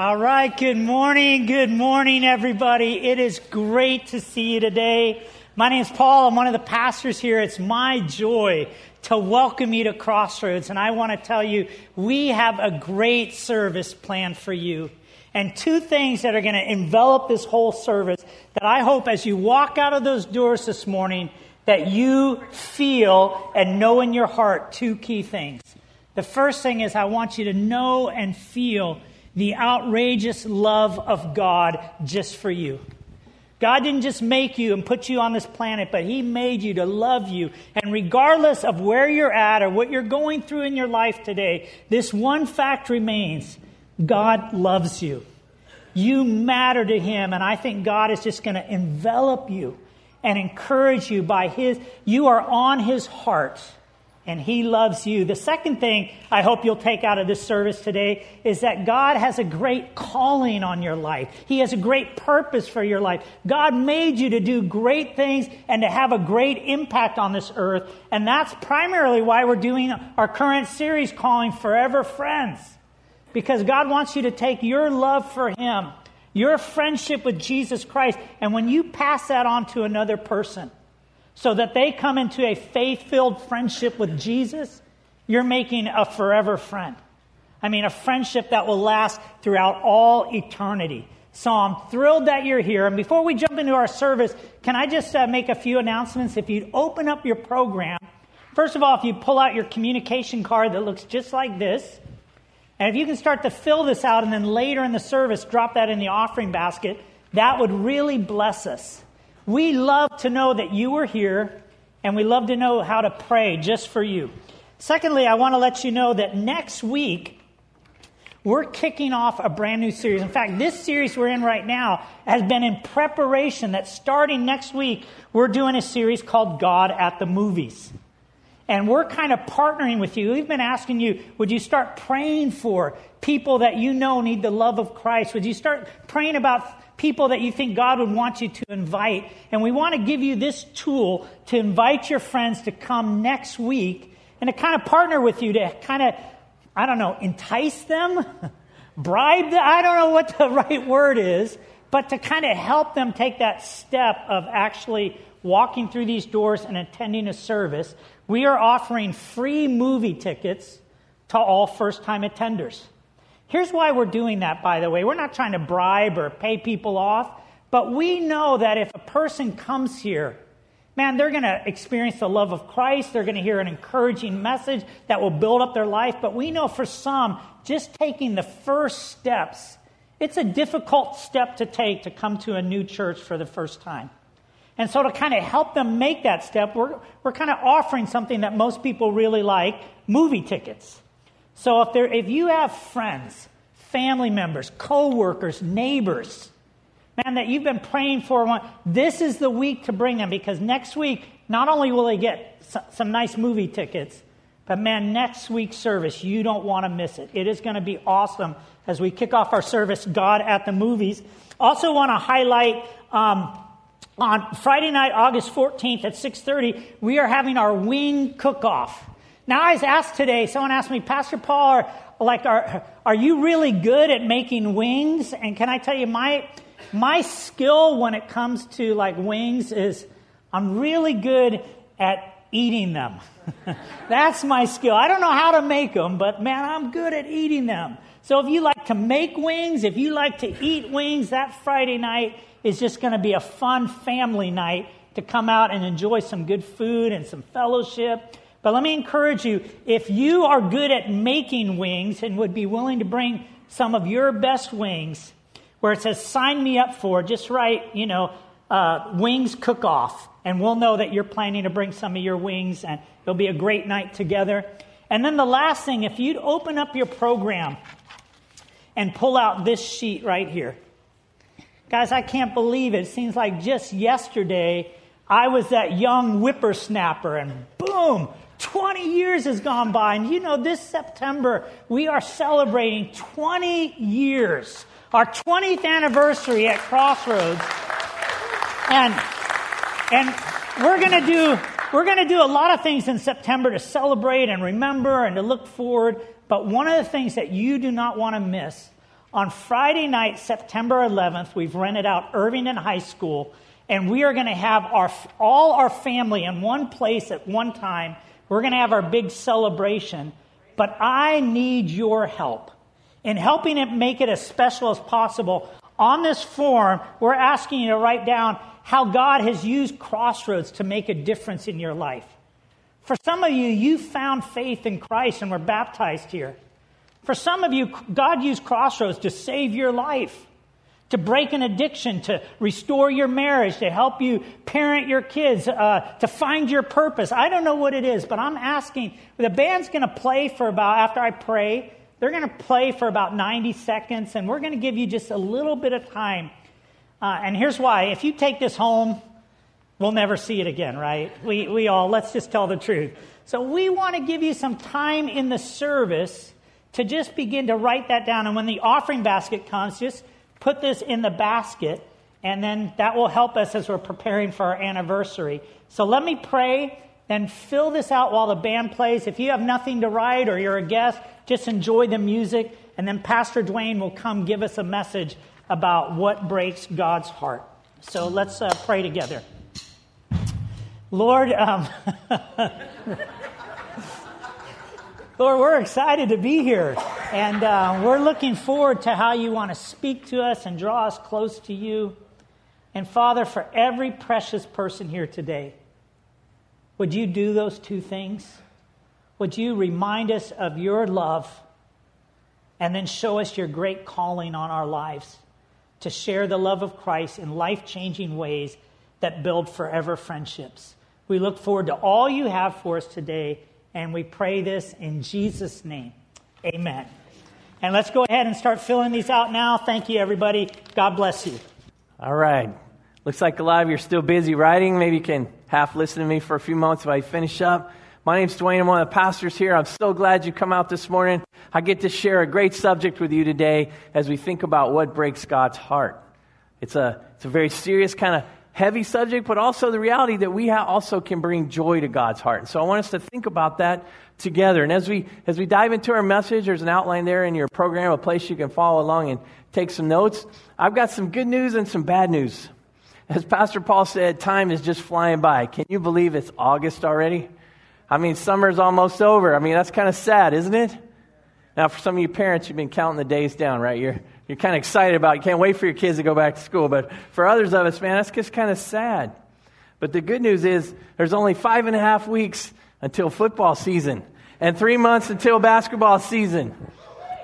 All right, good morning, good morning, everybody. It is great to see you today. My name is Paul. I'm one of the pastors here. It's my joy to welcome you to Crossroads. And I want to tell you, we have a great service planned for you. And two things that are going to envelop this whole service that I hope as you walk out of those doors this morning, that you feel and know in your heart two key things. The first thing is I want you to know and feel the outrageous love of God just for you. God didn't just make you and put you on this planet, but He made you to love you. And regardless of where you're at or what you're going through in your life today, this one fact remains God loves you. You matter to Him, and I think God is just going to envelop you and encourage you by His, you are on His heart and He loves you. The second thing I hope you'll take out of this service today is that God has a great calling on your life. He has a great purpose for your life. God made you to do great things and to have a great impact on this earth. And that's primarily why we're doing our current series calling Forever Friends. Because God wants you to take your love for Him, your friendship with Jesus Christ, and when you pass that on to another person, so that they come into a faith filled friendship with Jesus, you're making a forever friend. I mean, a friendship that will last throughout all eternity. So I'm thrilled that you're here. And before we jump into our service, can I just uh, make a few announcements? If you'd open up your program, first of all, if you pull out your communication card that looks just like this, and if you can start to fill this out and then later in the service drop that in the offering basket, that would really bless us. We love to know that you are here, and we love to know how to pray just for you. Secondly, I want to let you know that next week, we're kicking off a brand new series. In fact, this series we're in right now has been in preparation that starting next week, we're doing a series called God at the Movies. And we're kind of partnering with you. We've been asking you, would you start praying for people that you know need the love of Christ? Would you start praying about people that you think God would want you to invite. And we want to give you this tool to invite your friends to come next week and to kind of partner with you to kind of, I don't know, entice them, bribe them. I don't know what the right word is, but to kind of help them take that step of actually walking through these doors and attending a service. We are offering free movie tickets to all first time attenders. Here's why we're doing that, by the way. We're not trying to bribe or pay people off, but we know that if a person comes here, man, they're going to experience the love of Christ. They're going to hear an encouraging message that will build up their life. But we know for some, just taking the first steps, it's a difficult step to take to come to a new church for the first time. And so, to kind of help them make that step, we're, we're kind of offering something that most people really like movie tickets. So if, there, if you have friends, family members, co-workers, neighbors, man, that you've been praying for, this is the week to bring them because next week, not only will they get some nice movie tickets, but man, next week's service, you don't want to miss it. It is going to be awesome as we kick off our service, God at the Movies. Also want to highlight um, on Friday night, August 14th at 6.30, we are having our wing cook-off. Now, I was asked today, someone asked me, Pastor Paul, are, like, are, are you really good at making wings? And can I tell you, my, my skill when it comes to like wings is I'm really good at eating them. That's my skill. I don't know how to make them, but man, I'm good at eating them. So if you like to make wings, if you like to eat wings, that Friday night is just going to be a fun family night to come out and enjoy some good food and some fellowship. But let me encourage you if you are good at making wings and would be willing to bring some of your best wings, where it says, sign me up for, just write, you know, uh, wings cook off. And we'll know that you're planning to bring some of your wings, and it'll be a great night together. And then the last thing, if you'd open up your program and pull out this sheet right here. Guys, I can't believe it. It seems like just yesterday I was that young whippersnapper, and boom, 20 years has gone by. And you know, this September, we are celebrating 20 years, our 20th anniversary at Crossroads. And, and we're going to do, we're going to do a lot of things in September to celebrate and remember and to look forward. But one of the things that you do not want to miss On Friday night, September 11th, we've rented out Irvington High School, and we are going to have our, all our family in one place at one time. We're going to have our big celebration. But I need your help in helping it make it as special as possible. On this form, we're asking you to write down how God has used Crossroads to make a difference in your life. For some of you, you found faith in Christ and were baptized here. For some of you, God used Crossroads to save your life, to break an addiction, to restore your marriage, to help you parent your kids, uh, to find your purpose. I don't know what it is, but I'm asking. The band's going to play for about, after I pray, they're going to play for about 90 seconds, and we're going to give you just a little bit of time. Uh, and here's why. If you take this home, we'll never see it again, right? We, we all, let's just tell the truth. So we want to give you some time in the service to just begin to write that down. And when the offering basket comes, just put this in the basket, and then that will help us as we're preparing for our anniversary. So let me pray, then fill this out while the band plays. If you have nothing to write or you're a guest, just enjoy the music, and then Pastor Dwayne will come give us a message about what breaks God's heart. So let's uh, pray together. Lord, um, Lord, we're excited to be here. And uh, we're looking forward to how you want to speak to us and draw us close to you. And Father, for every precious person here today, would you do those two things? Would you remind us of your love and then show us your great calling on our lives to share the love of Christ in life changing ways that build forever friendships? We look forward to all you have for us today. And we pray this in Jesus' name. Amen. And let's go ahead and start filling these out now. Thank you, everybody. God bless you. All right. Looks like a lot of you are still busy writing. Maybe you can half listen to me for a few moments if I finish up. My name's Dwayne. I'm one of the pastors here. I'm so glad you come out this morning. I get to share a great subject with you today as we think about what breaks God's heart. It's a, it's a very serious kind of heavy subject, but also the reality that we also can bring joy to God's heart. So I want us to think about that together. And as we as we dive into our message, there's an outline there in your program, a place you can follow along and take some notes. I've got some good news and some bad news. As Pastor Paul said, time is just flying by. Can you believe it's August already? I mean, summer's almost over. I mean, that's kind of sad, isn't it? Now, for some of you parents, you've been counting the days down, right? You're you're kind of excited about. You can't wait for your kids to go back to school. But for others of us, man, that's just kind of sad. But the good news is there's only five and a half weeks until football season and three months until basketball season.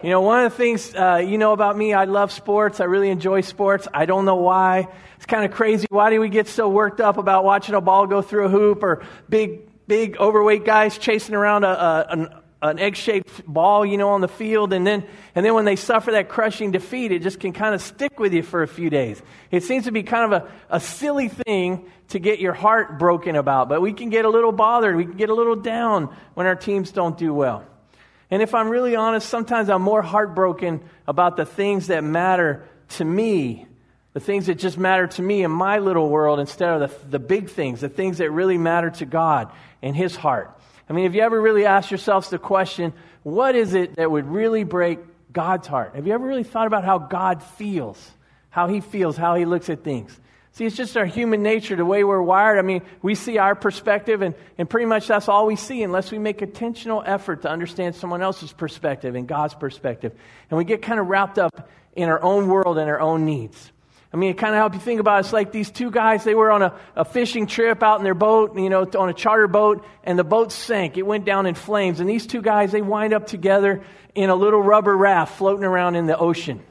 You know, one of the things uh, you know about me, I love sports. I really enjoy sports. I don't know why. It's kind of crazy. Why do we get so worked up about watching a ball go through a hoop or big, big overweight guys chasing around a, a, an an egg-shaped ball, you know, on the field, and then and then when they suffer that crushing defeat, it just can kind of stick with you for a few days. It seems to be kind of a, a silly thing to get your heart broken about, but we can get a little bothered, we can get a little down when our teams don't do well. And if I'm really honest, sometimes I'm more heartbroken about the things that matter to me, the things that just matter to me in my little world instead of the, the big things, the things that really matter to God and His heart. I mean, have you ever really asked yourselves the question, what is it that would really break God's heart? Have you ever really thought about how God feels? How he feels, how he looks at things? See, it's just our human nature, the way we're wired. I mean, we see our perspective, and, and pretty much that's all we see unless we make intentional effort to understand someone else's perspective and God's perspective. And we get kind of wrapped up in our own world and our own needs. I mean, it kind of help you think about it. It's like these two guys, they were on a, a fishing trip out in their boat, you know, on a charter boat, and the boat sank. It went down in flames. And these two guys, they wind up together in a little rubber raft floating around in the ocean.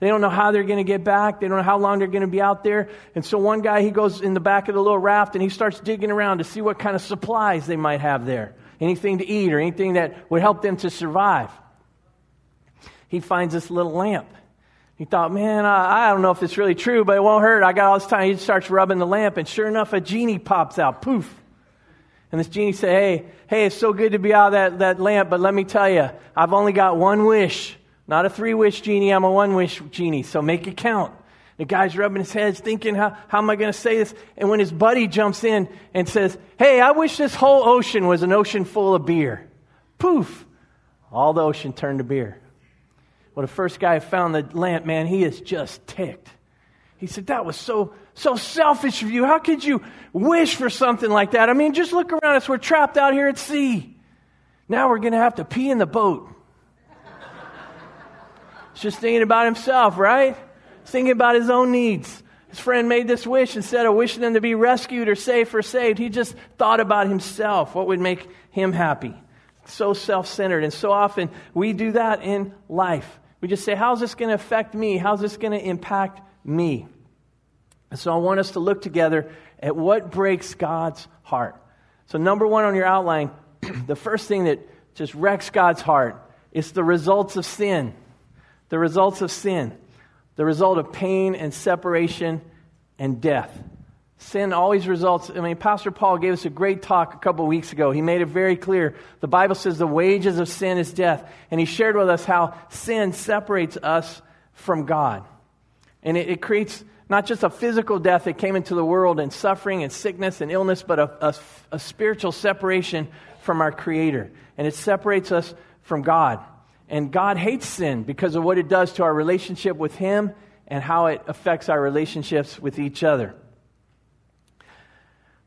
They don't know how they're going to get back. They don't know how long they're going to be out there. And so one guy, he goes in the back of the little raft and he starts digging around to see what kind of supplies they might have there. Anything to eat or anything that would help them to survive. He finds this little lamp. He thought, man, I, I, don't know if it's really true, but it won't hurt. I got all this time. He starts rubbing the lamp, and sure enough, a genie pops out. Poof. And this genie said, hey, hey, it's so good to be out of that, that lamp, but let me tell you, I've only got one wish. Not a three wish genie, I'm a one wish genie, so make it count. The guy's rubbing his head, thinking, how, how am I going to say this? And when his buddy jumps in and says, Hey, I wish this whole ocean was an ocean full of beer. Poof! All the ocean turned to beer. Well, the first guy found the lamp, man, he is just ticked. He said, That was so, so selfish of you. How could you wish for something like that? I mean, just look around us. We're trapped out here at sea. Now we're going to have to pee in the boat. He's just thinking about himself, right? thinking about his own needs. His friend made this wish instead of wishing them to be rescued or safe or saved. He just thought about himself, what would make him happy. So self centered. And so often we do that in life. We just say, How's this going to affect me? How's this going to impact me? And so I want us to look together at what breaks God's heart. So, number one on your outline, the first thing that just wrecks God's heart is the results of sin. The results of sin the result of pain and separation and death. Sin always results. I mean, Pastor Paul gave us a great talk a couple weeks ago. He made it very clear. The Bible says the wages of sin is death. And he shared with us how sin separates us from God. And it, it creates not just a physical death that came into the world and suffering and sickness and illness, but a, a, a spiritual separation from our Creator. And it separates us from God. And God hates sin because of what it does to our relationship with Him and how it affects our relationships with each other.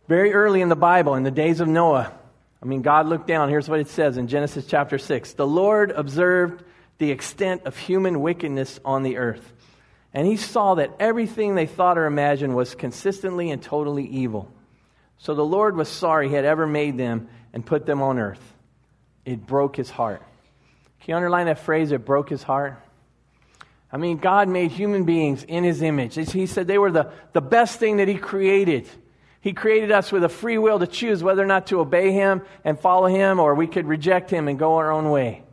Very early in the Bible, in the days of Noah, I mean, God looked down. Here's what it says in Genesis chapter 6 The Lord observed the extent of human wickedness on the earth. And he saw that everything they thought or imagined was consistently and totally evil. So the Lord was sorry he had ever made them and put them on earth. It broke his heart. Can you underline that phrase, it broke his heart? I mean, God made human beings in his image. He said they were the, the best thing that he created. He created us with a free will to choose whether or not to obey him and follow him, or we could reject him and go our own way.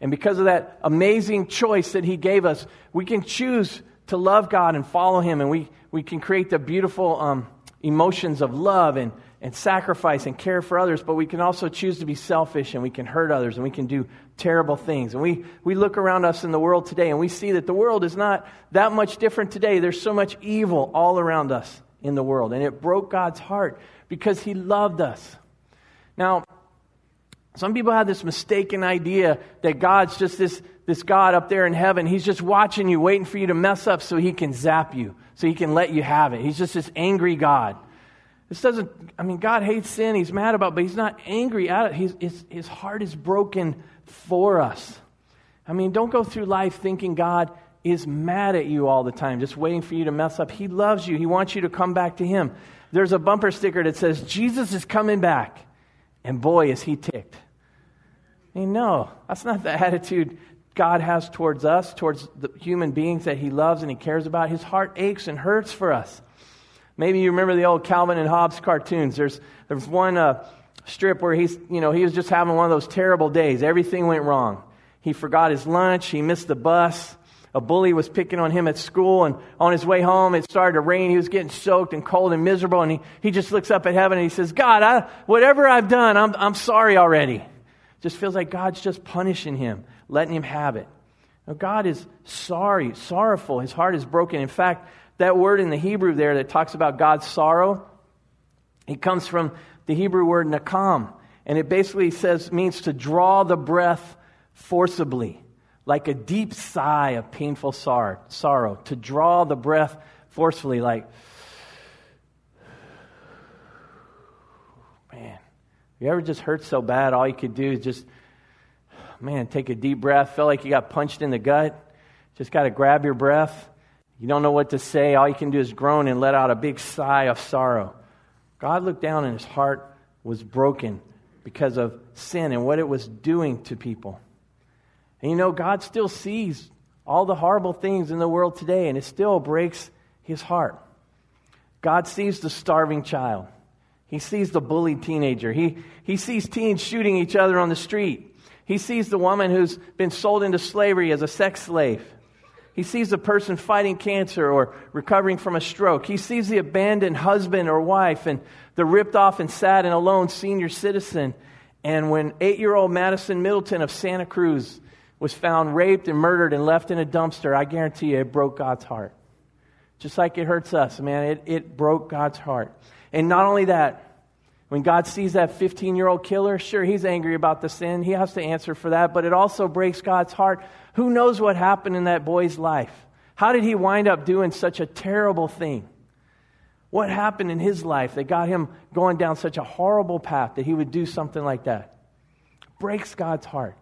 And because of that amazing choice that he gave us, we can choose to love God and follow him, and we, we can create the beautiful um, emotions of love and, and sacrifice and care for others, but we can also choose to be selfish and we can hurt others and we can do terrible things. And we, we look around us in the world today and we see that the world is not that much different today. There's so much evil all around us in the world. And it broke God's heart because He loved us. Now, some people have this mistaken idea that God's just this, this God up there in heaven. He's just watching you, waiting for you to mess up so He can zap you, so He can let you have it. He's just this angry God. This doesn't, I mean, God hates sin. He's mad about it, but He's not angry at it. He's, his, his heart is broken for us. I mean, don't go through life thinking God is mad at you all the time, just waiting for you to mess up. He loves you, He wants you to come back to Him. There's a bumper sticker that says, Jesus is coming back. And boy, is He ticked. I mean, no, that's not the attitude God has towards us, towards the human beings that He loves and He cares about. His heart aches and hurts for us. Maybe you remember the old Calvin and Hobbes cartoons. There's, there's one uh, strip where he's, you know, he was just having one of those terrible days. Everything went wrong. He forgot his lunch. He missed the bus. A bully was picking on him at school, and on his way home, it started to rain. He was getting soaked and cold and miserable, and he, he just looks up at heaven and he says, God, I, whatever I've done, I'm, I'm sorry already. Just feels like God's just punishing him, letting him have it. Now, God is sorry, sorrowful. His heart is broken. In fact, that word in the Hebrew there that talks about God's sorrow, it comes from the Hebrew word nacham. And it basically says, means to draw the breath forcibly, like a deep sigh of painful sorrow, sorrow. To draw the breath forcefully, like, man, you ever just hurt so bad, all you could do is just, man, take a deep breath, feel like you got punched in the gut, just got to grab your breath you don't know what to say. All you can do is groan and let out a big sigh of sorrow. God looked down and his heart was broken because of sin and what it was doing to people. And you know, God still sees all the horrible things in the world today, and it still breaks his heart. God sees the starving child. He sees the bullied teenager. He, he sees teens shooting each other on the street. He sees the woman who's been sold into slavery as a sex slave. He sees a person fighting cancer or recovering from a stroke. He sees the abandoned husband or wife and the ripped off and sad and alone senior citizen. And when eight year old Madison Middleton of Santa Cruz was found raped and murdered and left in a dumpster, I guarantee you it broke God's heart. Just like it hurts us, man, it, it broke God's heart. And not only that, when God sees that 15 year old killer, sure, he's angry about the sin. He has to answer for that. But it also breaks God's heart Who knows what happened in that boy's life? How did he wind up doing such a terrible thing? What happened in his life that got him going down such a horrible path that he would do something like that? Breaks God's heart.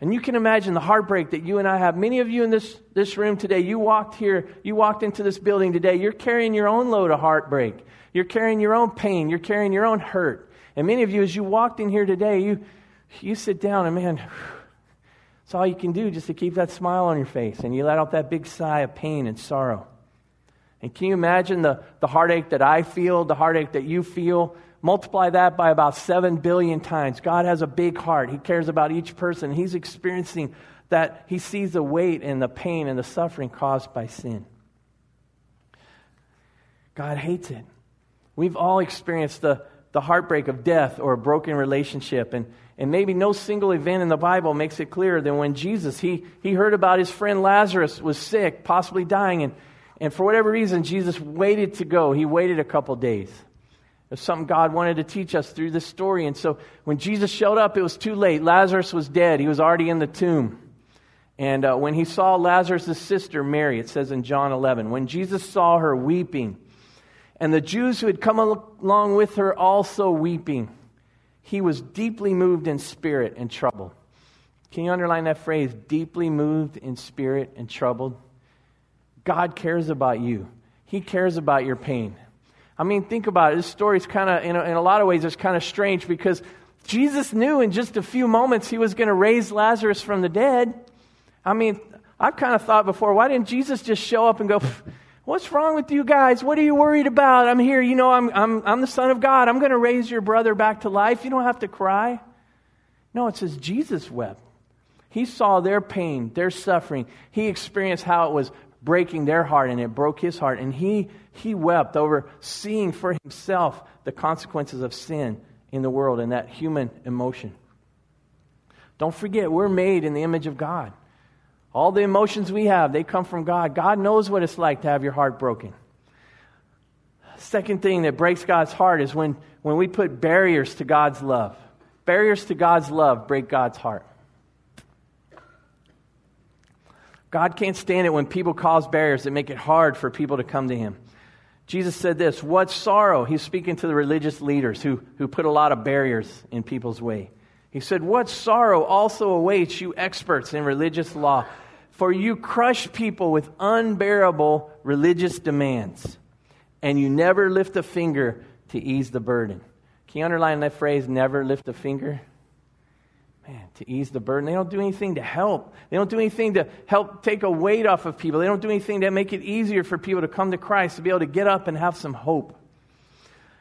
And you can imagine the heartbreak that you and I have. Many of you in this, this room today, you walked here, you walked into this building today, you're carrying your own load of heartbreak. You're carrying your own pain. You're carrying your own hurt. And many of you, as you walked in here today, you, you sit down and man, it's all you can do just to keep that smile on your face. And you let out that big sigh of pain and sorrow. And can you imagine the, the heartache that I feel, the heartache that you feel? Multiply that by about 7 billion times. God has a big heart. He cares about each person. He's experiencing that. He sees the weight and the pain and the suffering caused by sin. God hates it. We've all experienced the, the heartbreak of death or a broken relationship. And, and maybe no single event in the Bible makes it clearer than when Jesus, he, he heard about his friend Lazarus was sick, possibly dying. And, and for whatever reason, Jesus waited to go. He waited a couple days. Something God wanted to teach us through this story. And so when Jesus showed up, it was too late. Lazarus was dead, he was already in the tomb. And uh, when he saw Lazarus' sister, Mary, it says in John 11, when Jesus saw her weeping, and the Jews who had come along with her also weeping, he was deeply moved in spirit and troubled. Can you underline that phrase, deeply moved in spirit and troubled? God cares about you. He cares about your pain. I mean, think about it. This story is kind of, in, in a lot of ways, it's kind of strange because Jesus knew in just a few moments he was going to raise Lazarus from the dead. I mean, I've kind of thought before, why didn't Jesus just show up and go, What's wrong with you guys? What are you worried about? I'm here. You know, I'm, I'm, I'm the Son of God. I'm going to raise your brother back to life. You don't have to cry. No, it says Jesus wept. He saw their pain, their suffering. He experienced how it was breaking their heart and it broke his heart. And he, he wept over seeing for himself the consequences of sin in the world and that human emotion. Don't forget, we're made in the image of God. All the emotions we have, they come from God. God knows what it's like to have your heart broken. Second thing that breaks God's heart is when, when we put barriers to God's love. Barriers to God's love break God's heart. God can't stand it when people cause barriers that make it hard for people to come to Him. Jesus said this What sorrow? He's speaking to the religious leaders who, who put a lot of barriers in people's way. He said, What sorrow also awaits you experts in religious law, for you crush people with unbearable religious demands, and you never lift a finger to ease the burden. Can you underline that phrase, never lift a finger? Man, to ease the burden. They don't do anything to help. They don't do anything to help take a weight off of people. They don't do anything to make it easier for people to come to Christ, to be able to get up and have some hope.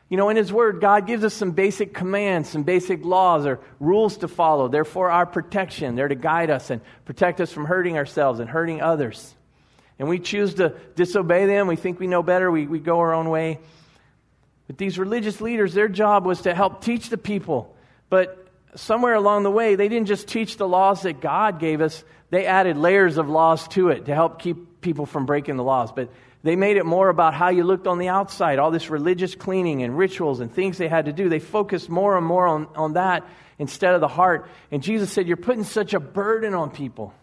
You know, in His Word, God gives us some basic commands, some basic laws or rules to follow. They're for our protection. They're to guide us and protect us from hurting ourselves and hurting others. And we choose to disobey them. We think we know better. We, we go our own way. But these religious leaders, their job was to help teach the people. But somewhere along the way, they didn't just teach the laws that God gave us, they added layers of laws to it to help keep people from breaking the laws. But they made it more about how you looked on the outside, all this religious cleaning and rituals and things they had to do. They focused more and more on, on that instead of the heart. And Jesus said, You're putting such a burden on people.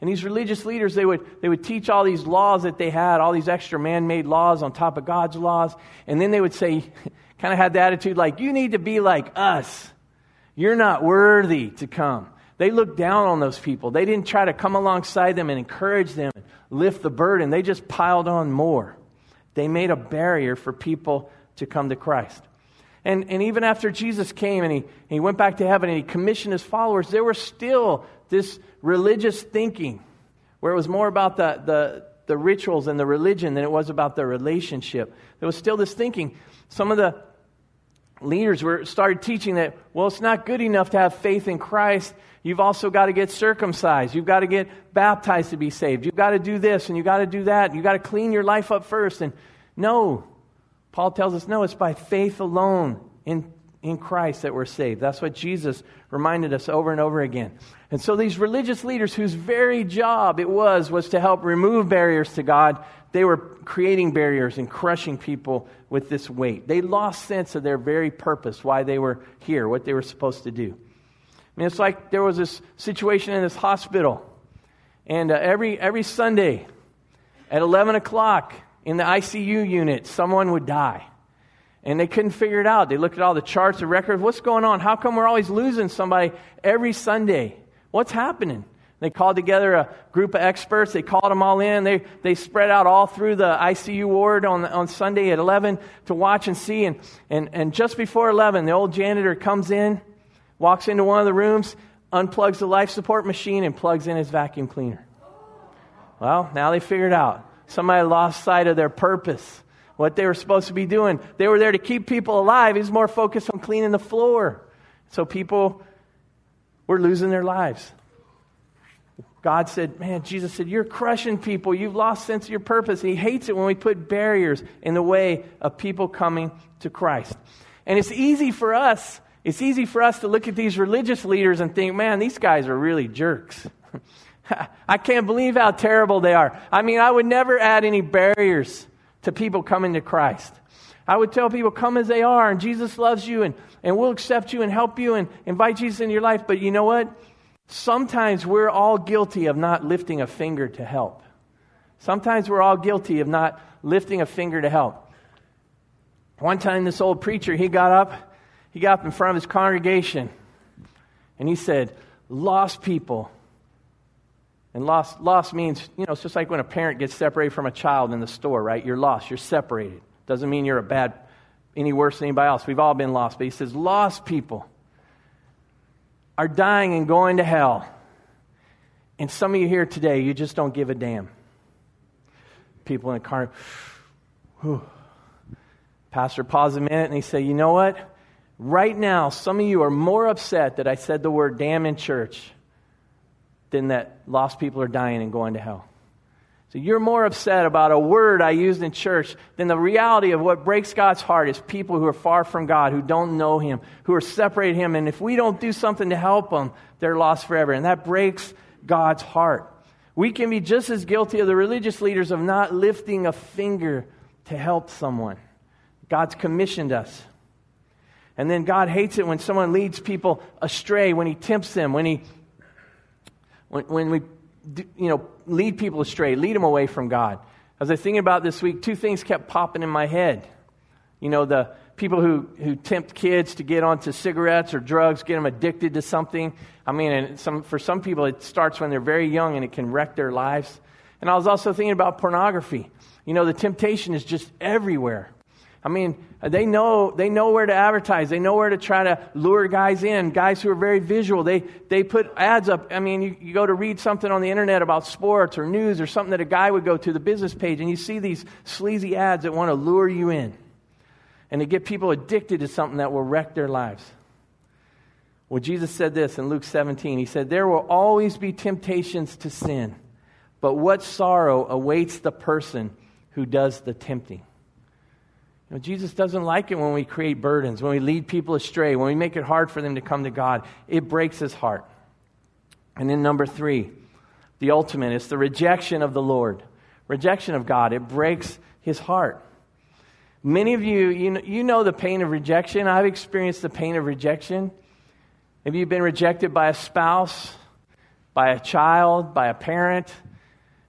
And these religious leaders, they would, they would teach all these laws that they had, all these extra man made laws on top of God's laws. And then they would say, kind of had the attitude like, You need to be like us. You're not worthy to come. They looked down on those people. They didn't try to come alongside them and encourage them and lift the burden. They just piled on more. They made a barrier for people to come to Christ. And, and even after Jesus came and he, he went back to heaven and he commissioned his followers, there was still this religious thinking where it was more about the, the, the rituals and the religion than it was about the relationship. There was still this thinking. Some of the leaders were started teaching that well it's not good enough to have faith in christ. You've also got to get circumcised. You've got to get baptized to be saved. You've got to do this and you've got to do that. You've got to clean your life up first. And no paul tells us no it's by faith alone in, in christ that we're saved. That's what jesus reminded us over and over again. And so these religious leaders whose very job it was was to help remove barriers to god they were creating barriers and crushing people with this weight. They lost sense of their very purpose, why they were here, what they were supposed to do. I mean, it's like there was this situation in this hospital, And uh, every, every Sunday at 11 o'clock in the ICU unit, someone would die. And they couldn't figure it out. They looked at all the charts, the records. What's going on? How come we're always losing somebody every Sunday? What's happening? They called together a group of experts. They called them all in. They, they spread out all through the ICU ward on, on Sunday at 11 to watch and see. And, and, and just before 11, the old janitor comes in, walks into one of the rooms, unplugs the life support machine, and plugs in his vacuum cleaner. Well, now they figured out. Somebody lost sight of their purpose, what they were supposed to be doing. They were there to keep people alive. He's more focused on cleaning the floor. So people were losing their lives. God said, Man, Jesus said, You're crushing people. You've lost sense of your purpose. He hates it when we put barriers in the way of people coming to Christ. And it's easy for us, it's easy for us to look at these religious leaders and think, man, these guys are really jerks. I can't believe how terrible they are. I mean, I would never add any barriers to people coming to Christ. I would tell people, come as they are, and Jesus loves you, and, and we'll accept you and help you and invite Jesus into your life. But you know what? Sometimes we're all guilty of not lifting a finger to help. Sometimes we're all guilty of not lifting a finger to help. One time, this old preacher, he got up, he got up in front of his congregation, and he said, Lost people. And lost, lost means, you know, it's just like when a parent gets separated from a child in the store, right? You're lost, you're separated. Doesn't mean you're a bad, any worse than anybody else. We've all been lost. But he says, Lost people are dying and going to hell. And some of you here today, you just don't give a damn. People in the car, whew. Pastor pause a minute and he say, You know what? Right now, some of you are more upset that I said the word damn in church than that lost people are dying and going to hell. So you're more upset about a word I used in church than the reality of what breaks God's heart is people who are far from God, who don't know Him, who are separated Him. And if we don't do something to help them, they're lost forever. And that breaks God's heart. We can be just as guilty of the religious leaders of not lifting a finger to help someone. God's commissioned us. And then God hates it when someone leads people astray, when He tempts them, when He, when, when we you know, lead people astray, lead them away from God. As I was thinking about this week, two things kept popping in my head. You know, the people who, who tempt kids to get onto cigarettes or drugs, get them addicted to something. I mean, and some, for some people, it starts when they're very young and it can wreck their lives. And I was also thinking about pornography. You know, the temptation is just everywhere. I mean, they know, they know where to advertise. They know where to try to lure guys in, guys who are very visual. They, they put ads up. I mean, you, you go to read something on the internet about sports or news or something that a guy would go to the business page, and you see these sleazy ads that want to lure you in and to get people addicted to something that will wreck their lives. Well, Jesus said this in Luke 17. He said, There will always be temptations to sin, but what sorrow awaits the person who does the tempting? You know, Jesus doesn't like it when we create burdens, when we lead people astray, when we make it hard for them to come to God. It breaks his heart. And then, number three, the ultimate is the rejection of the Lord. Rejection of God. It breaks his heart. Many of you, you know, you know the pain of rejection. I've experienced the pain of rejection. Maybe you've been rejected by a spouse, by a child, by a parent.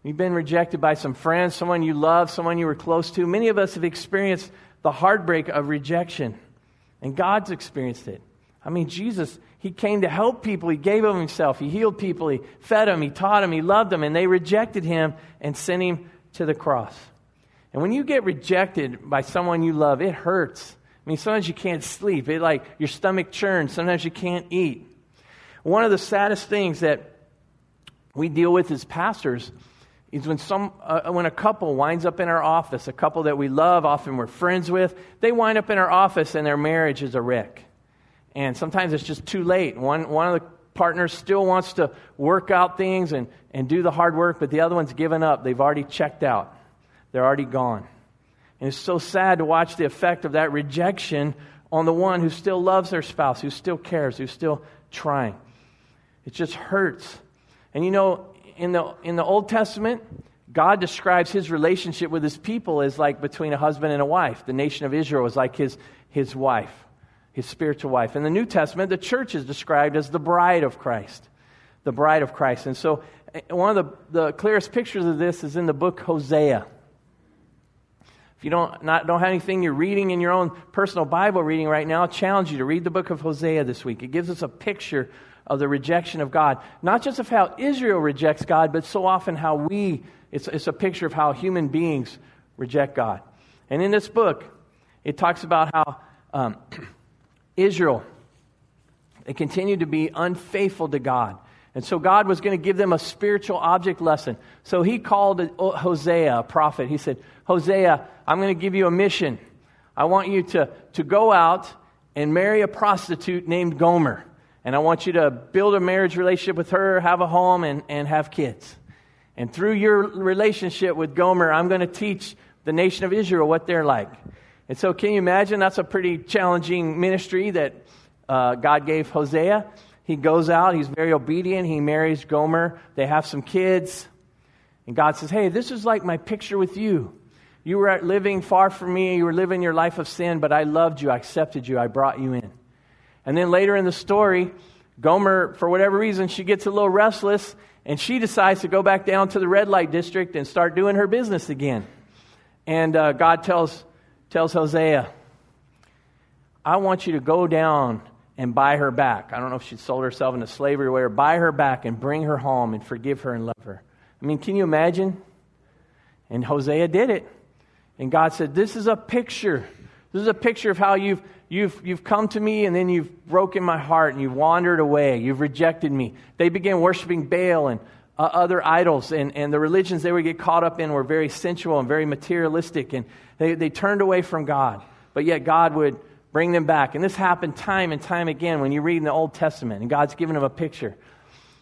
You've been rejected by some friends, someone you love, someone you were close to. Many of us have experienced the heartbreak of rejection. And God's experienced it. I mean, Jesus, He came to help people. He gave of Himself. He healed people. He fed them. He taught them. He loved them. And they rejected Him and sent Him to the cross. And when you get rejected by someone you love, it hurts. I mean, sometimes you can't sleep. It like your stomach churns. Sometimes you can't eat. One of the saddest things that we deal with as pastors is when some uh, when a couple winds up in our office a couple that we love often we're friends with they wind up in our office and their marriage is a wreck. And sometimes it's just too late. One, one of the partners still wants to work out things and, and do the hard work but the other one's given up. They've already checked out. They're already gone. And it's so sad to watch the effect of that rejection on the one who still loves their spouse who still cares who's still trying. It just hurts. And you know in the, in the Old Testament, God describes his relationship with his people as like between a husband and a wife. The nation of Israel is like his, his wife, his spiritual wife. In the New Testament, the church is described as the bride of Christ. The bride of Christ. And so eh, One of the, the clearest pictures of this is in the book Hosea. If you don't, not, don't have anything you're reading in your own personal Bible reading right now, I challenge you to read the book of Hosea this week. It gives us a picture of the rejection of God. Not just of how Israel rejects God, but so often how we, it's, it's a picture of how human beings reject God. And in this book, it talks about how um, Israel, they continued to be unfaithful to God. And so God was going to give them a spiritual object lesson. So he called Hosea, a prophet. He said, Hosea, I'm going to give you a mission. I want you to, to go out and marry a prostitute named Gomer. And I want you to build a marriage relationship with her, have a home, and, and have kids. And through your relationship with Gomer, I'm going to teach the nation of Israel what they're like. And so, can you imagine? That's a pretty challenging ministry that uh, God gave Hosea. He goes out, he's very obedient, he marries Gomer, they have some kids. And God says, Hey, this is like my picture with you. You were living far from me, you were living your life of sin, but I loved you, I accepted you, I brought you in. And then later in the story, Gomer, for whatever reason, she gets a little restless and she decides to go back down to the red light district and start doing her business again. And uh, God tells, tells Hosea, I want you to go down and buy her back. I don't know if she sold herself into slavery or whatever. Buy her back and bring her home and forgive her and love her. I mean, can you imagine? And Hosea did it. And God said, This is a picture. This is a picture of how you've, you've, you've come to me and then you've broken my heart and you've wandered away. You've rejected me. They began worshiping Baal and uh, other idols, and, and the religions they would get caught up in were very sensual and very materialistic, and they, they turned away from God. But yet, God would bring them back. And this happened time and time again when you read in the Old Testament, and God's given them a picture.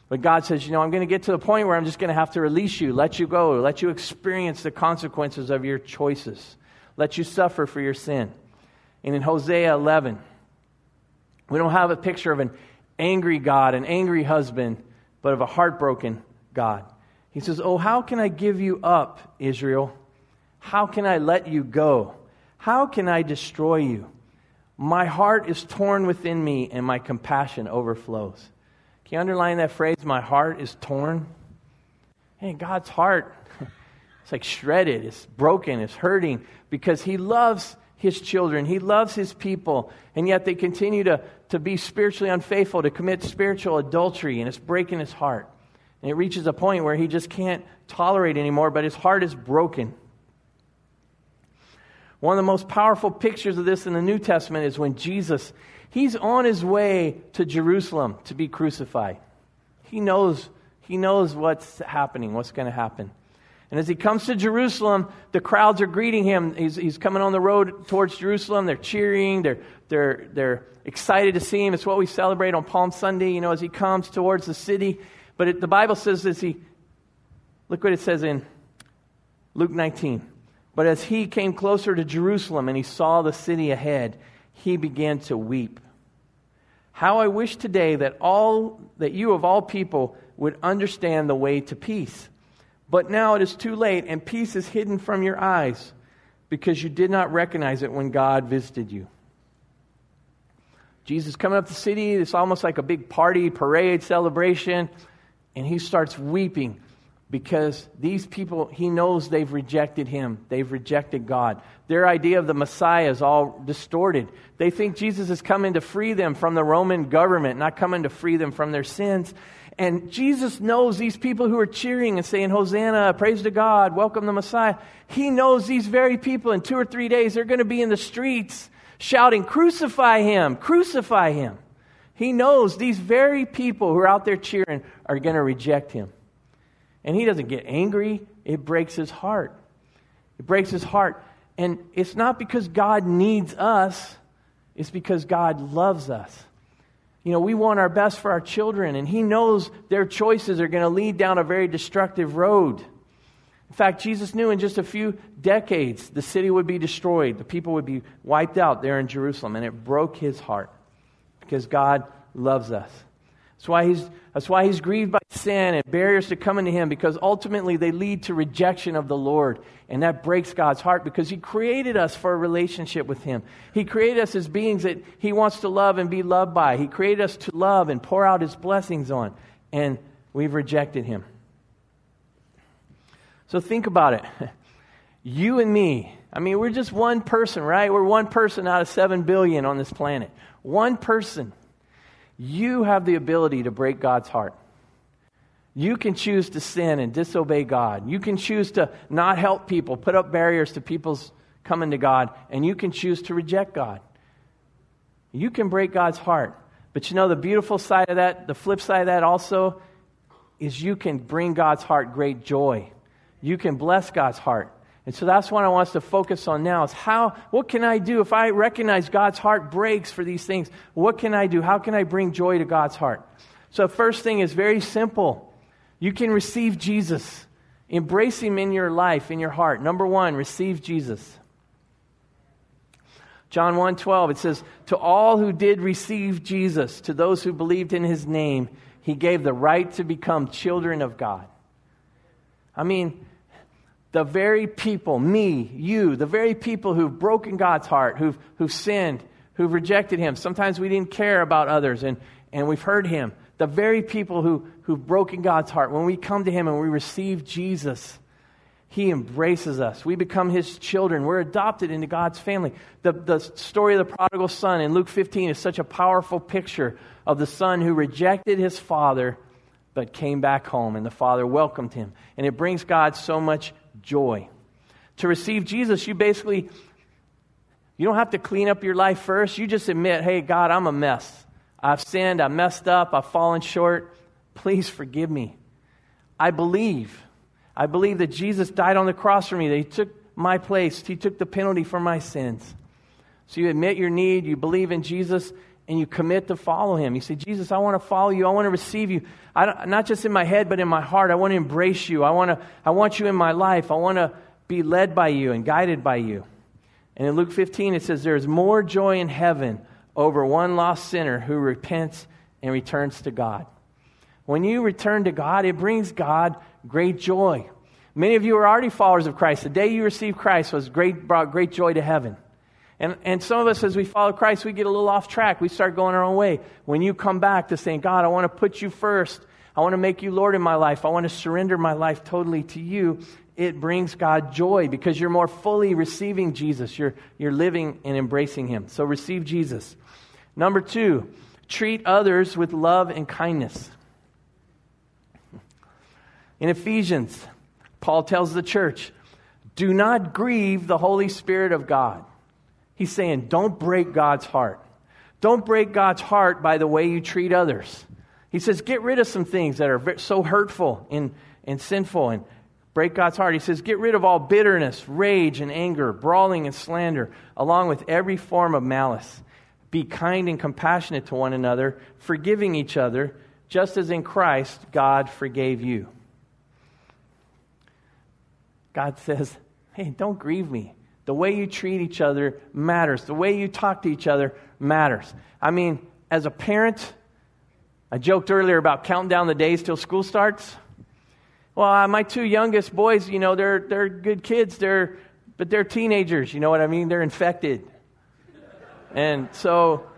But God says, you know, I'm going to get to the point where I'm just going to have to release you, let you go, let you experience the consequences of your choices, let you suffer for your sin. And in Hosea 11, we don't have a picture of an angry God, an angry husband, but of a heartbroken God. He says, Oh, how can I give you up, Israel? How can I let you go? How can I destroy you? My heart is torn within me, and my compassion overflows. Can you underline that phrase? My heart is torn. Hey, God's heart, it's like shredded, it's broken, it's hurting because He loves His children, He loves His people, and yet they continue to, to be spiritually unfaithful, to commit spiritual adultery, and it's breaking His heart. And it reaches a point where He just can't tolerate anymore, but His heart is broken. One of the most powerful pictures of this in the New Testament is when Jesus, he's on his way to Jerusalem to be crucified. He knows, he knows what's happening, what's going to happen. And as he comes to Jerusalem, the crowds are greeting him. He's, he's coming on the road towards Jerusalem. They're cheering. They're, they're, they're excited to see him. It's what we celebrate on Palm Sunday, you know, as he comes towards the city. But it, the Bible says as he, look what it says in Luke 19. But as he came closer to Jerusalem and he saw the city ahead, he began to weep. How I wish today that all that you of all people would understand the way to peace. But now it is too late and peace is hidden from your eyes because you did not recognize it when God visited you. Jesus coming up the city, it's almost like a big party, parade, celebration, and he starts weeping because these people, he knows they've rejected him. They've rejected God. Their idea of the Messiah is all distorted. They think Jesus is coming to free them from the Roman government, not coming to free them from their sins. And Jesus knows these people who are cheering and saying, Hosanna, praise to God, welcome the Messiah. He knows these very people in two or three days, they're going to be in the streets shouting, Crucify him, crucify him. He knows these very people who are out there cheering are going to reject him. And he doesn't get angry, it breaks his heart. It breaks his heart. And it's not because God needs us, it's because God loves us. You know, we want our best for our children, and He knows their choices are going to lead down a very destructive road. In fact, Jesus knew in just a few decades the city would be destroyed, the people would be wiped out there in Jerusalem, and it broke His heart because God loves us. That's why he's, that's why he's grieved by sin and barriers to coming to him because ultimately they lead to rejection of the Lord. And that breaks God's heart because he created us for a relationship with him. He created us as beings that he wants to love and be loved by. He created us to love and pour out his blessings on. And we've rejected him. So think about it. You and me, I mean, we're just one person, right? We're one person out of seven billion on this planet. One person. You have the ability to break God's heart. You can choose to sin and disobey God. You can choose to not help people, put up barriers to people's coming to God, and you can choose to reject God. You can break God's heart. But you know, the beautiful side of that, the flip side of that also, is you can bring God's heart great joy. You can bless God's heart. And so that's what I want us to focus on now is how, what can I do if I recognize God's heart breaks for these things? What can I do? How can I bring joy to God's heart? So first thing is very simple. You can receive Jesus. Embrace him in your life, in your heart. Number one, receive Jesus. John 1:12 it says to all who did receive Jesus to those who believed in his name he gave the right to become children of God. I mean the very people, me, you, the very people who've broken God's heart, who've, who've sinned, who've rejected Him. Sometimes we didn't care about others and, and we've heard Him. The very people who, who've broken God's heart, when we come to Him and we receive Jesus, He embraces us. We become His children. We're adopted into God's family. The, the story of the prodigal son in Luke 15 is such a powerful picture of the son who rejected his father but came back home and the father welcomed him. And it brings God so much joy. To receive Jesus, you basically you don't have to clean up your life first. You just admit, "Hey, God, I'm a mess. I've sinned, I've messed up, I've fallen short. Please forgive me." I believe. I believe that Jesus died on the cross for me, that he took my place, he took the penalty for my sins. So you admit your need, you believe in Jesus, and you commit to follow him. You say, Jesus, I want to follow you. I want to receive you. not just in my head, but in my heart. I want to embrace you. I want, to, I want you in my life. I want to be led by you and guided by you. And in Luke 15, it says, There's more joy in heaven over one lost sinner who repents and returns to God. When you return to God, it brings God great joy. Many of you are already followers of Christ. The day you received Christ was great, brought great joy to heaven. And, and some of us, as we follow Christ, we get a little off track. We start going our own way. When you come back to saying, God, I want to put you first. I want to make you Lord in my life. I want to surrender my life totally to you. It brings God joy because you're more fully receiving Jesus. You're, you're living and embracing Him. So receive Jesus. Number two, treat others with love and kindness. In Ephesians, Paul tells the church, do not grieve the Holy Spirit of God. He's saying, don't break God's heart. Don't break God's heart by the way you treat others. He says, get rid of some things that are so hurtful and, and sinful and break God's heart. He says, get rid of all bitterness, rage, and anger, brawling and slander, along with every form of malice. Be kind and compassionate to one another, forgiving each other, just as in Christ God forgave you. God says, hey, don't grieve me. The way you treat each other matters. The way you talk to each other matters. I mean, as a parent, I joked earlier about counting down the days till school starts. Well, uh, my two youngest boys, you know, they're, they're good kids, they're, but they're teenagers, you know what I mean? They're infected. And so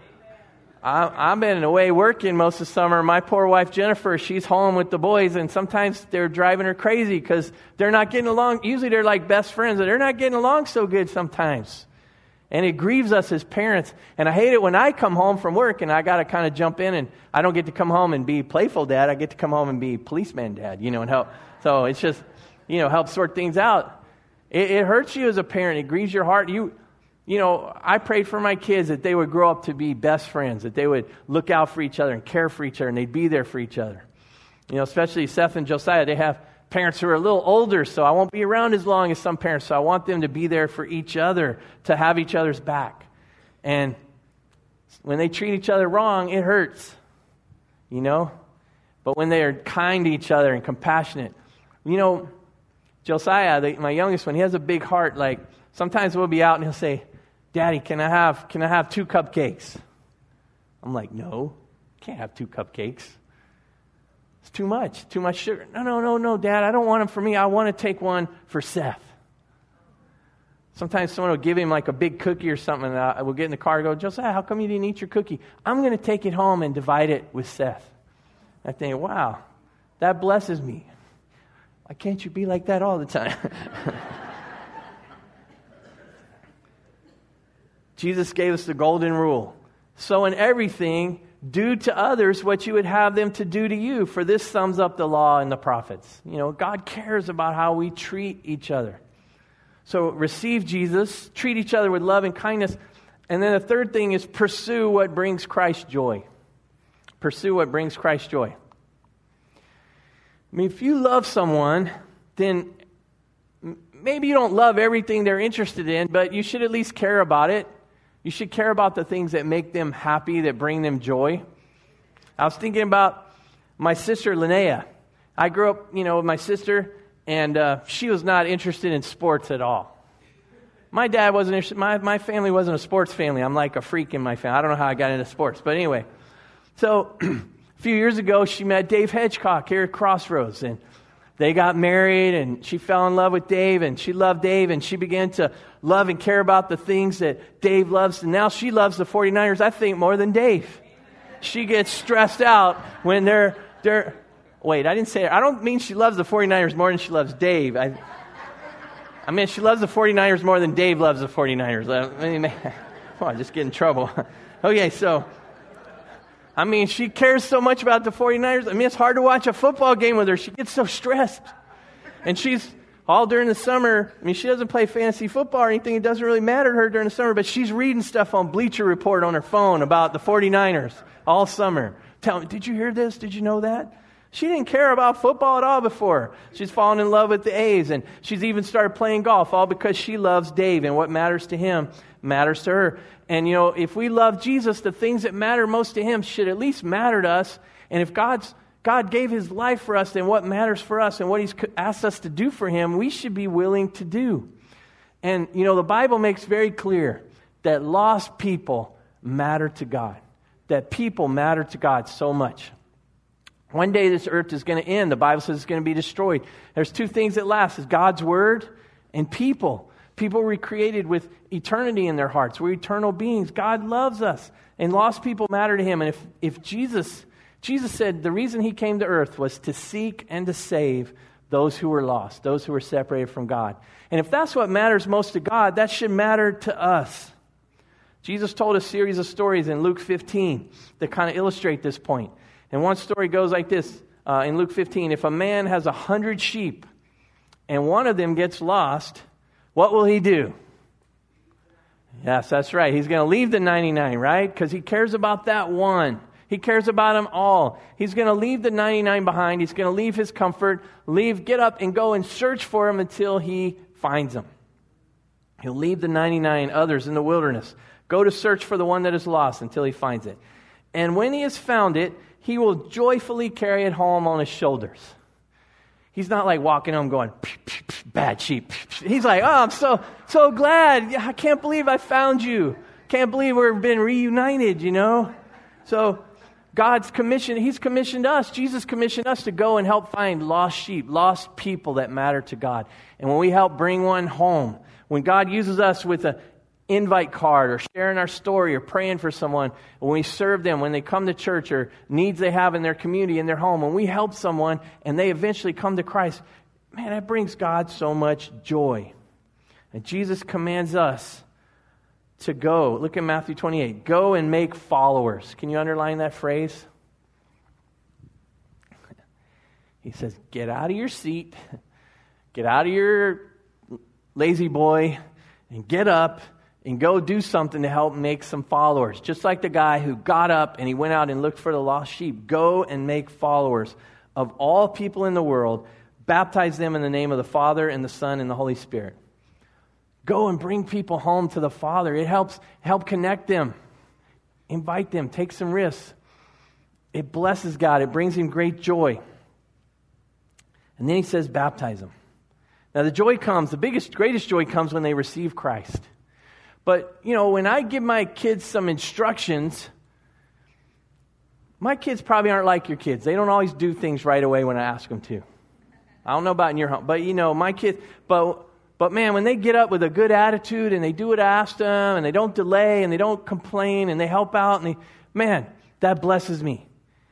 I've been away working most of the summer. My poor wife Jennifer, she's home with the boys, and sometimes they're driving her crazy because they're not getting along. Usually they're like best friends, but they're not getting along so good sometimes. And it grieves us as parents. And I hate it when I come home from work and I got to kind of jump in and I don't get to come home and be playful dad. I get to come home and be policeman dad, you know, and help. So it's just, you know, help sort things out. It, it hurts you as a parent. It grieves your heart. You, you know, I prayed for my kids that they would grow up to be best friends, that they would look out for each other and care for each other, and they'd be there for each other. You know, especially Seth and Josiah, they have parents who are a little older, so I won't be around as long as some parents, so I want them to be there for each other, to have each other's back. And when they treat each other wrong, it hurts, you know? But when they are kind to each other and compassionate, you know, Josiah, the, my youngest one, he has a big heart. Like, sometimes we'll be out and he'll say, Daddy, can I have, can I have two cupcakes? I'm like, No, can't have two cupcakes. It's too much, too much sugar. No, no, no, no, Dad, I don't want them for me. I want to take one for Seth. Sometimes someone will give him like a big cookie or something, and I will get in the car and go, Josiah, how come you didn't eat your cookie? I'm going to take it home and divide it with Seth. And I think, wow, that blesses me. Why can't you be like that all the time? Jesus gave us the golden rule. So, in everything, do to others what you would have them to do to you, for this sums up the law and the prophets. You know, God cares about how we treat each other. So, receive Jesus, treat each other with love and kindness. And then the third thing is pursue what brings Christ joy. Pursue what brings Christ joy. I mean, if you love someone, then maybe you don't love everything they're interested in, but you should at least care about it. You should care about the things that make them happy, that bring them joy. I was thinking about my sister Linnea. I grew up, you know, with my sister, and uh, she was not interested in sports at all. My dad wasn't interested, my, my family wasn't a sports family. I'm like a freak in my family. I don't know how I got into sports, but anyway. So, a few years ago, she met Dave Hedgecock here at Crossroads, and they got married, and she fell in love with Dave, and she loved Dave, and she began to love and care about the things that Dave loves. And now she loves the 49ers, I think, more than Dave. She gets stressed out when they're, they're wait, I didn't say, I don't mean she loves the 49ers more than she loves Dave. I, I mean, she loves the 49ers more than Dave loves the 49ers. I mean, come on, just get in trouble. okay, so I mean, she cares so much about the 49ers. I mean, it's hard to watch a football game with her. She gets so stressed. And she's all during the summer. I mean, she doesn't play fantasy football or anything. It doesn't really matter to her during the summer, but she's reading stuff on Bleacher Report on her phone about the 49ers all summer. Tell me, did you hear this? Did you know that? She didn't care about football at all before. She's fallen in love with the A's, and she's even started playing golf, all because she loves Dave, and what matters to him matters to her. And, you know, if we love Jesus, the things that matter most to him should at least matter to us. And if God's, God gave his life for us, then what matters for us and what he's asked us to do for him, we should be willing to do. And, you know, the Bible makes very clear that lost people matter to God, that people matter to God so much. One day this earth is going to end. The Bible says it's going to be destroyed. There's two things that last is God's word and people. People were created with eternity in their hearts. We're eternal beings. God loves us. And lost people matter to him. And if, if Jesus, Jesus said the reason he came to earth was to seek and to save those who were lost, those who were separated from God. And if that's what matters most to God, that should matter to us. Jesus told a series of stories in Luke 15 that kind of illustrate this point. And one story goes like this uh, in Luke 15 If a man has a hundred sheep and one of them gets lost, what will he do? Yes, that's right. He's going to leave the 99, right? Because he cares about that one. He cares about them all. He's going to leave the 99 behind. He's going to leave his comfort, leave, get up and go and search for him until he finds him. He'll leave the 99 others in the wilderness, go to search for the one that is lost until he finds it. And when he has found it, he will joyfully carry it home on his shoulders. He's not like walking home going, bad sheep. He's like, oh, I'm so, so glad. I can't believe I found you. Can't believe we've been reunited, you know? So God's commissioned, He's commissioned us. Jesus commissioned us to go and help find lost sheep, lost people that matter to God. And when we help bring one home, when God uses us with a invite card or sharing our story or praying for someone, when we serve them, when they come to church or needs they have in their community, in their home, when we help someone and they eventually come to Christ, man, that brings God so much joy. And Jesus commands us to go. Look at Matthew 28. Go and make followers. Can you underline that phrase? He says, get out of your seat, get out of your lazy boy, and get up and go do something to help make some followers. Just like the guy who got up and he went out and looked for the lost sheep. Go and make followers of all people in the world. Baptize them in the name of the Father and the Son and the Holy Spirit. Go and bring people home to the Father. It helps help connect them. Invite them. Take some risks. It blesses God. It brings him great joy. And then he says, baptize them. Now the joy comes, the biggest, greatest joy comes when they receive Christ. But, you know, when I give my kids some instructions, my kids probably aren't like your kids. They don't always do things right away when I ask them to. I don't know about in your home, but you know, my kids, but, but man, when they get up with a good attitude and they do what I ask them and they don't delay and they don't complain and they help out and they, man, that blesses me.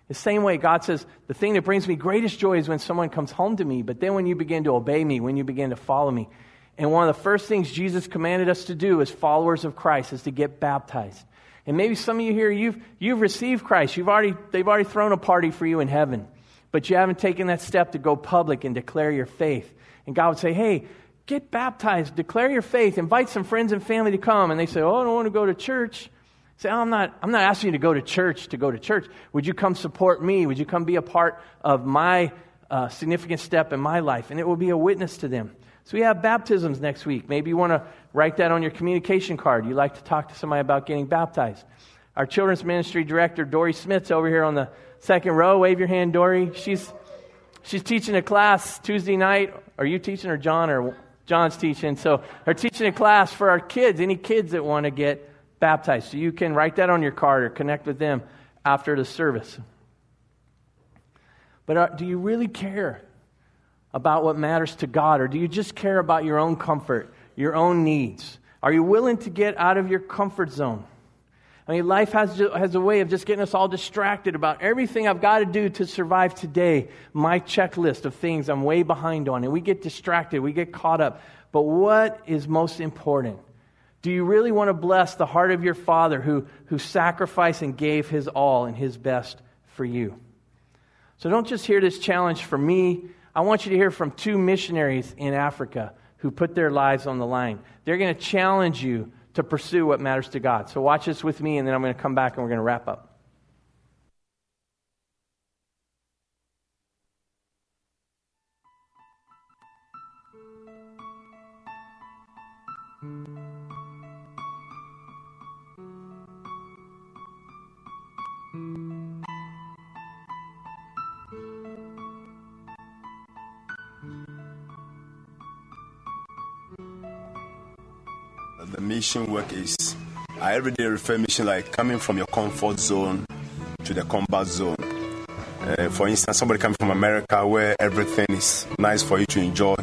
The same way God says, the thing that brings me greatest joy is when someone comes home to me, but then when you begin to obey me, when you begin to follow me. And one of the first things Jesus commanded us to do as followers of Christ is to get baptized. And maybe some of you here, you've, you've received Christ. You've already, they've already thrown a party for you in heaven, but you haven't taken that step to go public and declare your faith. And God would say, hey, get baptized, declare your faith, invite some friends and family to come. And they say, oh, I don't want to go to church. Say, oh, I'm not, I'm not asking you to go to church to go to church. Would you come support me? Would you come be a part of my uh, significant step in my life? And it will be a witness to them. So we have baptisms next week. Maybe you want to write that on your communication card. You like to talk to somebody about getting baptized. Our children's ministry director, Dory Smith's over here on the second row. Wave your hand, Dory. She's, she's teaching a class Tuesday night. Are you teaching or John or John's teaching? So they're teaching a class for our kids, any kids that want to get baptized. So you can write that on your card or connect with them after the service. But are, do you really care about what matters to God, or do you just care about your own comfort, your own needs? Are you willing to get out of your comfort zone? I mean, life has, has a way of just getting us all distracted about everything I've got to do to survive today, my checklist of things I'm way behind on, and we get distracted, we get caught up. But what is most important? Do you really want to bless the heart of your Father who, who sacrificed and gave his all and his best for you? So don't just hear this challenge from me. I want you to hear from two missionaries in Africa who put their lives on the line. They're going to challenge you to pursue what matters to God. So watch this with me, and then I'm going to come back and we're going to wrap up. Mission work is I every day refer mission like coming from your comfort zone to the combat zone. Uh, for instance, somebody coming from America where everything is nice for you to enjoy.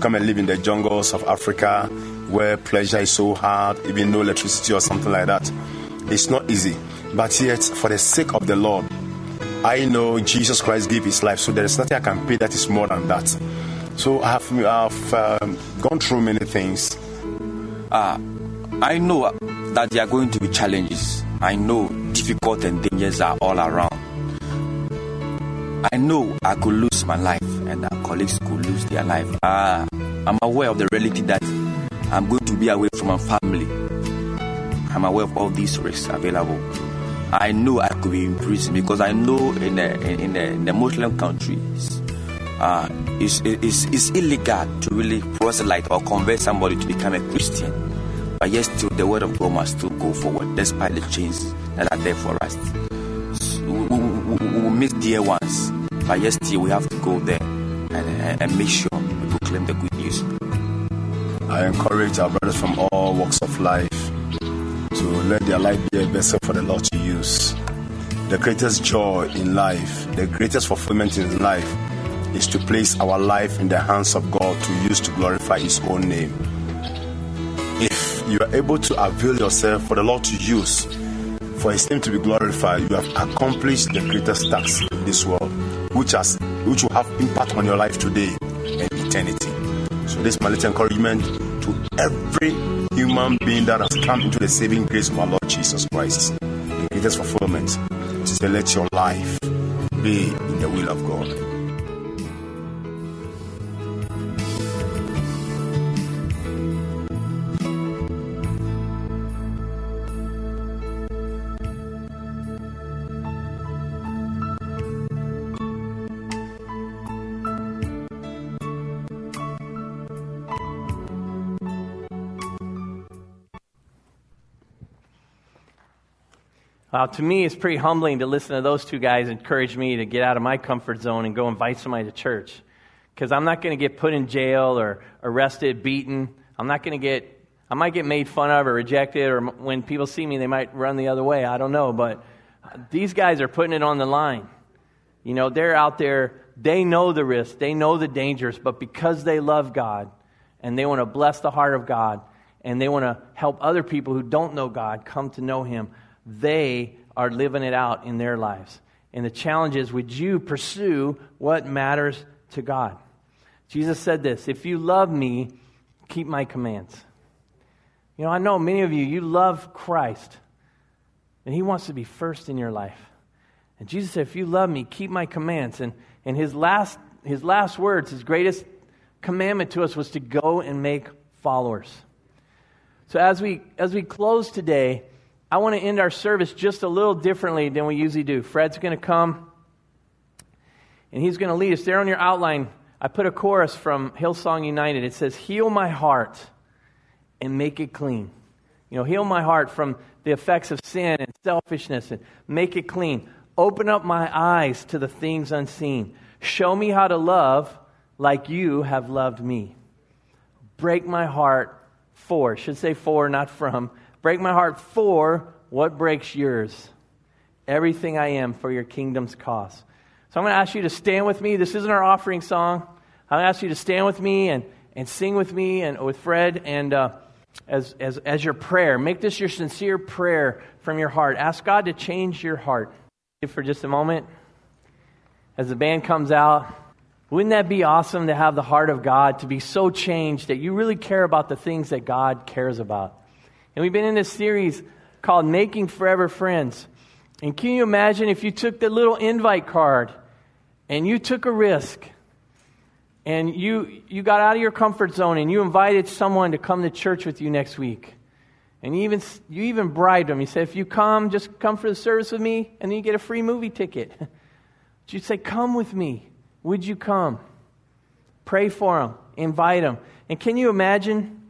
Come and live in the jungles of Africa where pleasure is so hard, even no electricity or something like that. It's not easy. But yet, for the sake of the Lord, I know Jesus Christ gave his life, so there is nothing I can pay that is more than that. So I have I've, um, gone through many things uh, I know that there are going to be challenges. I know difficult and dangers are all around. I know I could lose my life and our colleagues could lose their life. Uh, I'm aware of the reality that I'm going to be away from my family. I'm aware of all these risks available. I know I could be in prison because I know in the, in the, in the Muslim countries, uh, it's, it's, it's illegal to really proselyte or convert somebody to become a Christian. But yet, still, the word of God must still go forward despite the chains that are there for us. So we, we, we, will miss dear ones, but yet, still, we have to go there and, and make sure we proclaim the good news. I encourage our brothers from all walks of life to let their life be a vessel for the Lord to use. The greatest joy in life, the greatest fulfillment in life is to place our life in the hands of God to use to glorify His own name. You are able to avail yourself for the Lord to use, for His name to be glorified, you have accomplished the greatest task in this world, which has which will have impact on your life today and eternity. So this is my little encouragement to every human being that has come into the saving grace of our Lord Jesus Christ. The greatest fulfillment is to let your life be in the will of God. Uh, to me, it's pretty humbling to listen to those two guys encourage me to get out of my comfort zone and go invite somebody to church. Because I'm not going to get put in jail or arrested, beaten. I'm not going to get, I might get made fun of or rejected, or when people see me, they might run the other way. I don't know. But these guys are putting it on the line. You know, they're out there, they know the risks, they know the dangers, but because they love God and they want to bless the heart of God and they want to help other people who don't know God come to know Him they are living it out in their lives. And the challenge is would you pursue what matters to God? Jesus said this If you love me, keep my commands. You know, I know many of you, you love Christ, and He wants to be first in your life. And Jesus said, If you love me, keep my commands. And, and his, last, his last words, his greatest commandment to us was to go and make followers. So as we, as we close today, I want to end our service just a little differently than we usually do. Fred's going to come, and he's going to lead us. There on your outline, I put a chorus from Hillsong United. It says, Heal my heart and make it clean. You know, heal my heart from the effects of sin and selfishness and make it clean. Open up my eyes to the things unseen. Show me how to love like you have loved me. Break my heart for, should say for, not from. Break my heart for what breaks yours. Everything I am for your kingdom's cause. So I'm going to ask you to stand with me. This isn't our offering song. I'm going to ask you to stand with me and, and sing with me and with Fred and uh, as, as, as your prayer. Make this your sincere prayer from your heart. Ask God to change your heart. For just a moment, as the band comes out, wouldn't that be awesome to have the heart of God to be so changed that you really care about the things that God cares about? And we've been in this series called Making Forever Friends. And can you imagine if you took the little invite card and you took a risk and you, you got out of your comfort zone and you invited someone to come to church with you next week? And you even, you even bribed them. You said, if you come, just come for the service with me, and then you get a free movie ticket. You'd say, come with me. Would you come? Pray for them. Invite them. And can you imagine?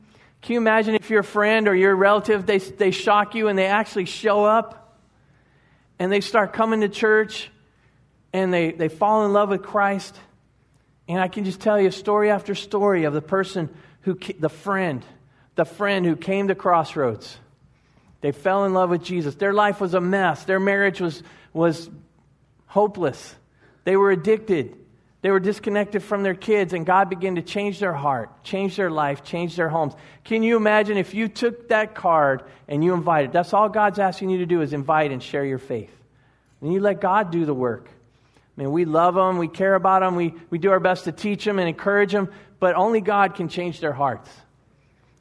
Can you imagine if your friend or your relative, they, they shock you and they actually show up and they start coming to church and they, they fall in love with Christ? And I can just tell you story after story of the person who, the friend, the friend who came to Crossroads. They fell in love with Jesus. Their life was a mess. Their marriage was, was hopeless. They were addicted. They were disconnected from their kids, and God began to change their heart, change their life, change their homes. Can you imagine if you took that card and you invited? That's all God's asking you to do is invite and share your faith. And you let God do the work. I mean, we love them, we care about them, we, we do our best to teach them and encourage them, but only God can change their hearts.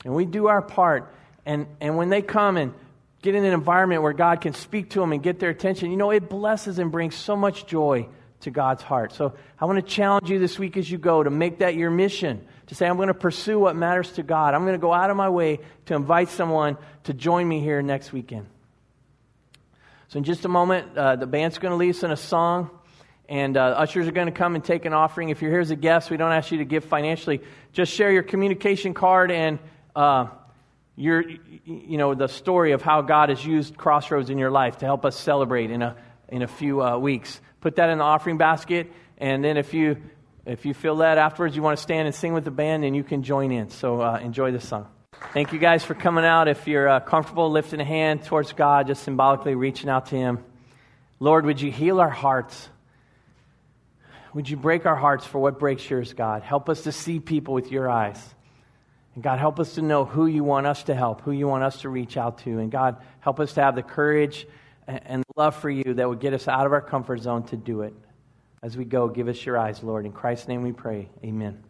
And we do our part. And, and when they come and get in an environment where God can speak to them and get their attention, you know, it blesses and brings so much joy to God's heart. So I want to challenge you this week as you go to make that your mission. To say, I'm going to pursue what matters to God. I'm going to go out of my way to invite someone to join me here next weekend. So, in just a moment, uh, the band's going to lead us in a song, and uh, ushers are going to come and take an offering. If you're here as a guest, we don't ask you to give financially. Just share your communication card and uh, your, you know, the story of how God has used Crossroads in your life to help us celebrate in a, in a few uh, weeks put that in the offering basket. And then if you, if you feel led afterwards, you want to stand and sing with the band, and you can join in. So uh, enjoy this song. Thank you guys for coming out. If you're uh, comfortable lifting a hand towards God, just symbolically reaching out to Him. Lord, would you heal our hearts? Would you break our hearts for what breaks yours, God? Help us to see people with your eyes. And God, help us to know who you want us to help, who you want us to reach out to. And God, help us to have the courage and love for you that would get us out of our comfort zone to do it. As we go, give us your eyes, Lord. In Christ's name we pray. Amen.